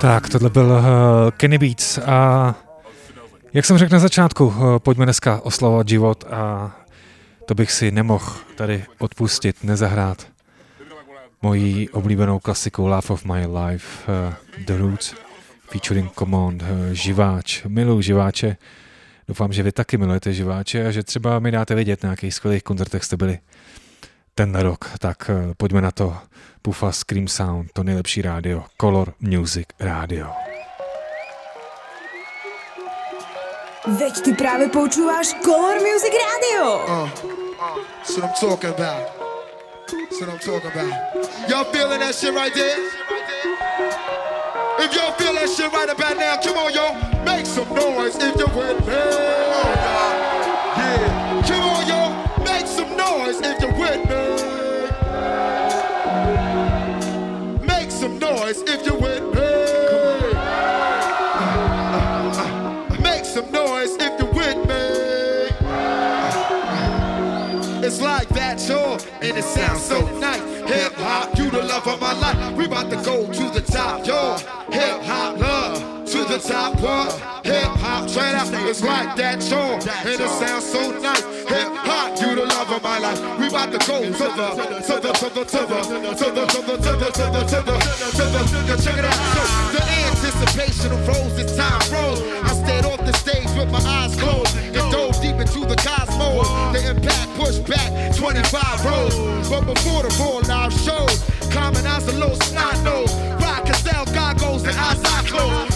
Tak, tohle byl uh, Kenny Beats a jak jsem řekl na začátku, uh, pojďme dneska oslavovat život a to bych si nemohl tady odpustit, nezahrát mojí oblíbenou klasiku Love of My Life, uh, The Roots, featuring Command, uh, Živáč. Miluji Živáče, doufám, že vy taky milujete Živáče a že třeba mi dáte vědět, na jakých skvělých koncertech jste byli ten rok. Tak eh, pojďme na to. Pufa Scream Sound, to nejlepší rádio. Color Music Radio. Veď ty právě počúváš Color Music Radio. Uh, uh, so I'm That's what I'm talking about. Y'all feeling that shit right there? If y'all feel that shit right about now, come on, y'all. Make some noise if you're with me. Oh, God. voice if you're with me. make some noise if you're with me. It's like that, y'all, and it sounds so nice. Hip hop, you the love of my life. We about to go to the top, y'all. Hip hop, the top part. Hip hop, straight out, it's like that song. And it sounds so nice. Hip hop, you the love of my life. We about to go to the, to the, to the, to the, to the, to the, to the, to the, to the, to the, to the, check it out. So, the anticipation of roses, time rose. I stayed off the stage with my eyes closed and dove deep into the cosmos. The impact pushed back 25 rows. But before the raw live shows, common eyes a little snot nose. Rock and goggles and eyes I close.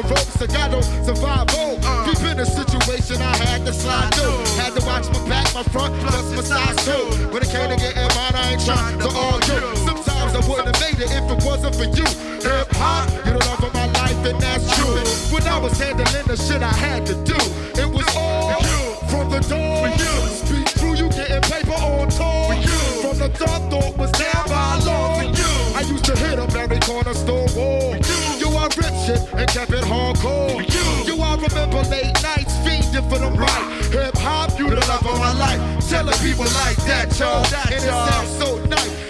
Oh, uh. the ropes, I got no survival. Deep in a situation, I had to slide through. Had to watch my back, my front, plus my side too. When it came to getting mine, I ain't trying to argue. Sometimes I wouldn't have made it if it wasn't for you. Hip hop, you the love of my life, and that's true. And when I was handling the shit I had to do, it was all for you. from the door. For you. Speak through you, getting paper on tour. From the thought, thought was down by law. I used to hit up every corner store shit and kept it hardcore. You, you all remember late nights fiending for the right. Hip hop, you the love of my life. Telling people like that, y'all, and it sounds so nice.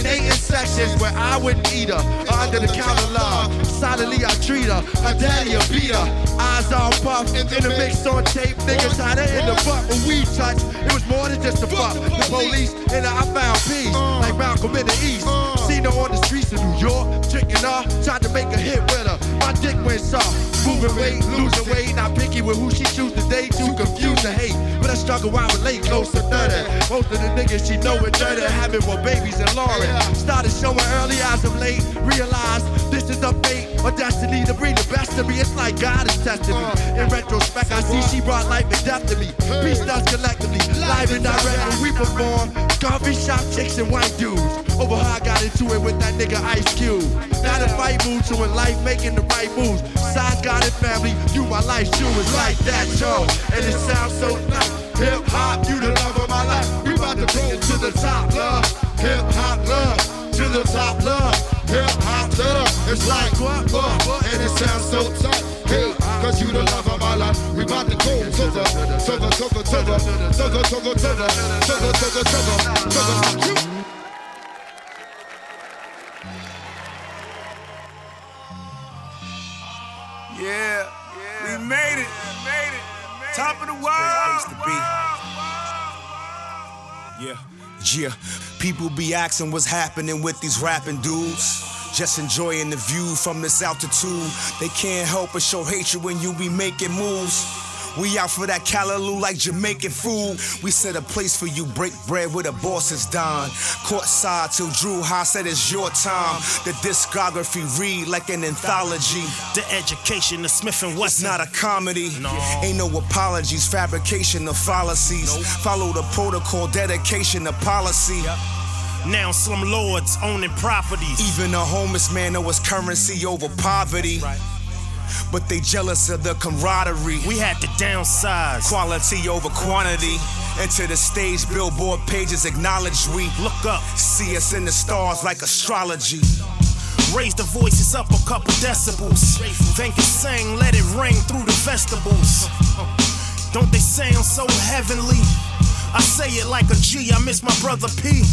Dating sessions where I wouldn't eat her. Under the counter love, solidly I treat her. Her daddy a beat her. Eyes all puffed, in the mix on tape. Niggas how in the butt when we touch. It was more than just a fuck. The police, and I found peace. Like Malcolm in the East. Seen her on the streets of New York, tricking her, tried to make a hit with her. My dick went soft, moving weight, losing weight. Not picky with who she choose Date too confused to hate. But I struggle, I relate close to 30. Most of the niggas she know it dirty, having with babies and Lauren. Started showing early eyes of late, realized this is a fate. a destiny to bring the best to me, it's like God is testing me. In retrospect, I see she brought life and death to me. Peace does collectively, live and direct we perform. Coffee shop chicks and white dudes. Over how I got into to it with that nigga Ice Cube. Not a fight mood, so in life making the right moves. Side God and family, you my life, you is like that, yo. And it sounds so nice. Hip hop, you the love of my life. We about to go to the top, love. Hip hop, love. To the top, love. Hip hop, love. It's like what, and it sounds so tight. Hey, cause you the love of my life. We bout to go to the, to the, to the, to the, to the, to the, to the, to the, to the, to the, to the, to the, to the, Yeah, yeah. we made it. made it. Top of the world. to be. Yeah, yeah. People be asking what's happening with these rapping dudes. Just enjoying the view from this altitude. They can't help but show hatred when you be making moves. We out for that callaloo like Jamaican food. We set a place for you, break bread where the boss is done. side till Drew High said it's your time. The discography read like an anthology. The education the Smith and Wesson. It's not a comedy. No. Ain't no apologies, fabrication of fallacies. Nope. Follow the protocol, dedication to policy. Yep. Now some lords owning properties. Even a homeless man knows currency over poverty. Right but they jealous of the camaraderie. We had to downsize quality over quantity. Enter the stage, billboard pages acknowledge we look up, see us in the stars like astrology. Raise the voices up a couple decibels. Think and sing, let it ring through the vegetables. Don't they sound so heavenly? I say it like a G, I miss my brother P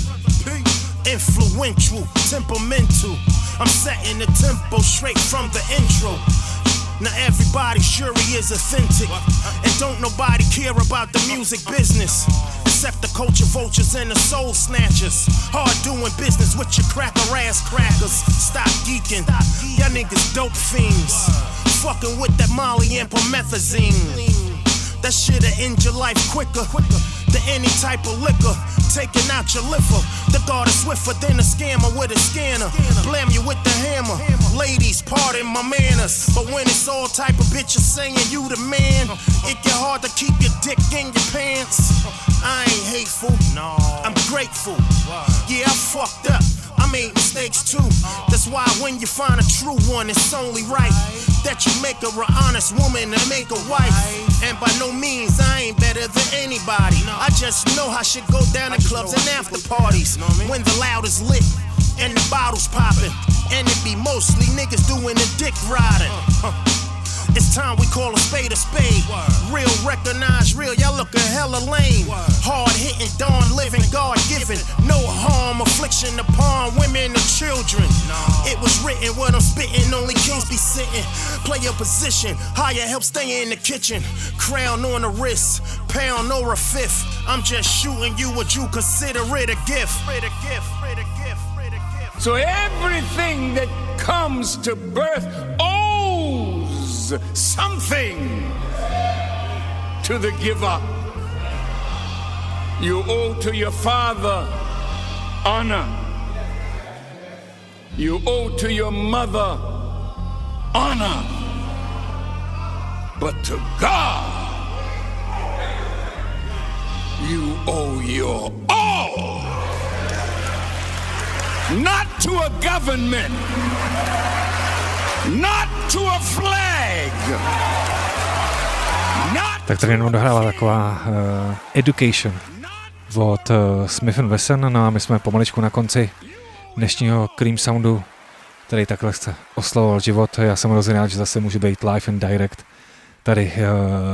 influential, temperamental. I'm setting the tempo straight from the intro. Now everybody sure he is authentic. And don't nobody care about the music business. Except the culture vultures and the soul snatchers. Hard doing business with your cracker ass crackers. Stop geeking. Y'all niggas dope fiends. Fucking with that Molly and promethazine. That shit'll end your life quicker. quicker to any type of liquor. Taking out your liver. The guard is swifter than a scammer with a scanner. Blam you with the hammer. Ladies, pardon my manners. But when it's all type of bitches saying you the man. It get hard to keep your dick in your pants. I ain't hateful. No. I'm grateful. Yeah, I fucked up. I made mistakes too. That's why when you find a true one, it's only right that you make her an honest woman and make her wife. And by no means, I ain't better than anybody. I just know how shit go down to clubs and after parties when the loud is lit and the bottles popping. And it be mostly niggas doing the dick riding. It's time we call a spade a spade. Real, recognize real. Y'all lookin' hella lame. Hard hitting, dawn living, God given. No harm, affliction upon women and children. It was written what I'm spitting, Only kings be sitting. Play your position. Higher help stay in the kitchen. Crown on the wrist, pound or a fifth. I'm just shooting you. Would you consider it a gift? So everything that comes to birth. All something to the giver. You owe to your father honor. You owe to your mother honor. But to God, you owe your all. Not to a government. not to a flag. Not tak tady jenom dohrála taková uh, Education od uh, Smith Wesson, no a my jsme pomaličku na konci dnešního Cream Soundu, který takhle se oslovoval život. Já jsem hrozně rád, že zase můžu být live and direct tady uh,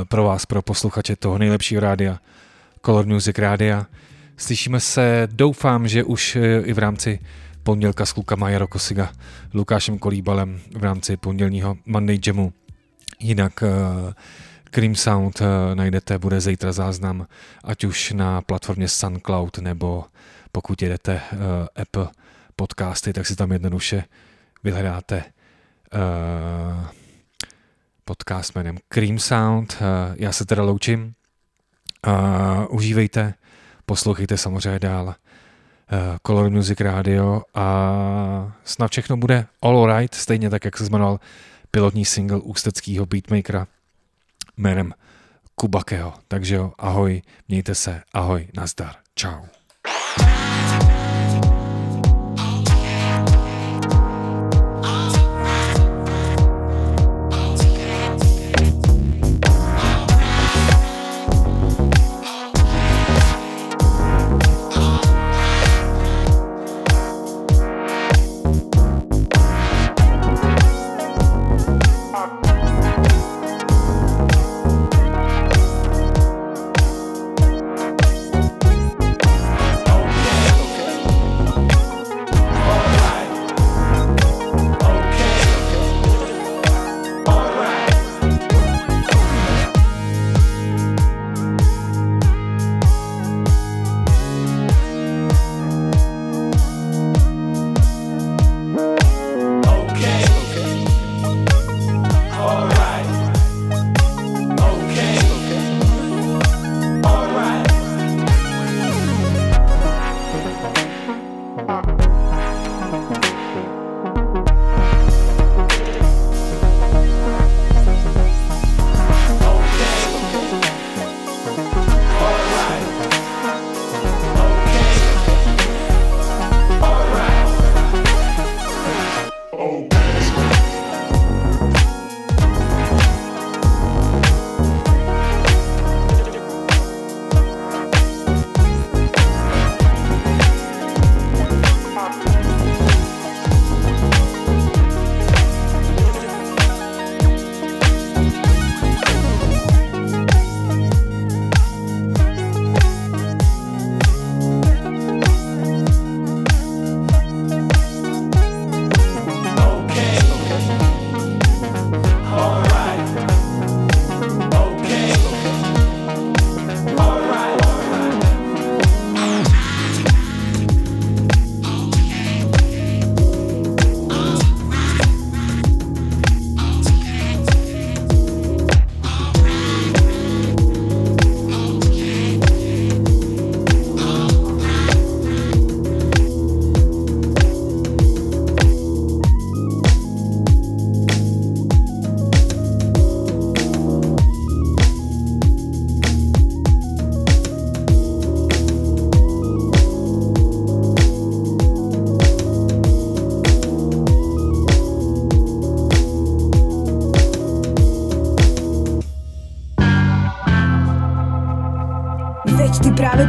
pro vás, pro posluchače toho nejlepšího rádia, Color Music Rádia. Slyšíme se, doufám, že už i v rámci pondělka s klukama Jaro Kosiga, Lukášem Kolíbalem v rámci pondělního Monday Jamu. Jinak uh, Cream Sound uh, najdete, bude zítra záznam, ať už na platformě SunCloud nebo pokud jedete uh, Apple podcasty, tak si tam jednoduše vyhledáte uh, podcast jménem Cream Sound. Uh, já se teda loučím. Uh, užívejte, poslouchejte samozřejmě dál Eh, Color Music Radio a snad všechno bude all right, stejně tak, jak se jmenoval pilotní single ústeckého beatmakera jménem Kubakeho. Takže jo, ahoj, mějte se, ahoj, nazdar, čau.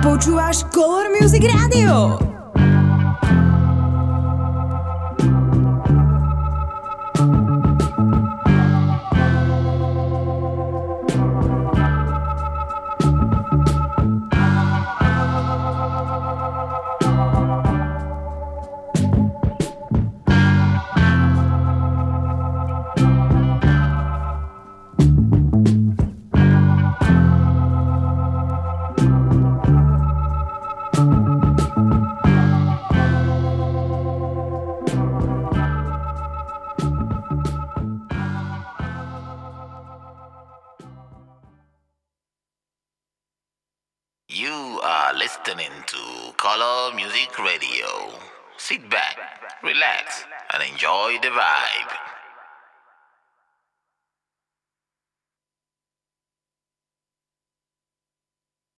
počúvaš Color Music Radio.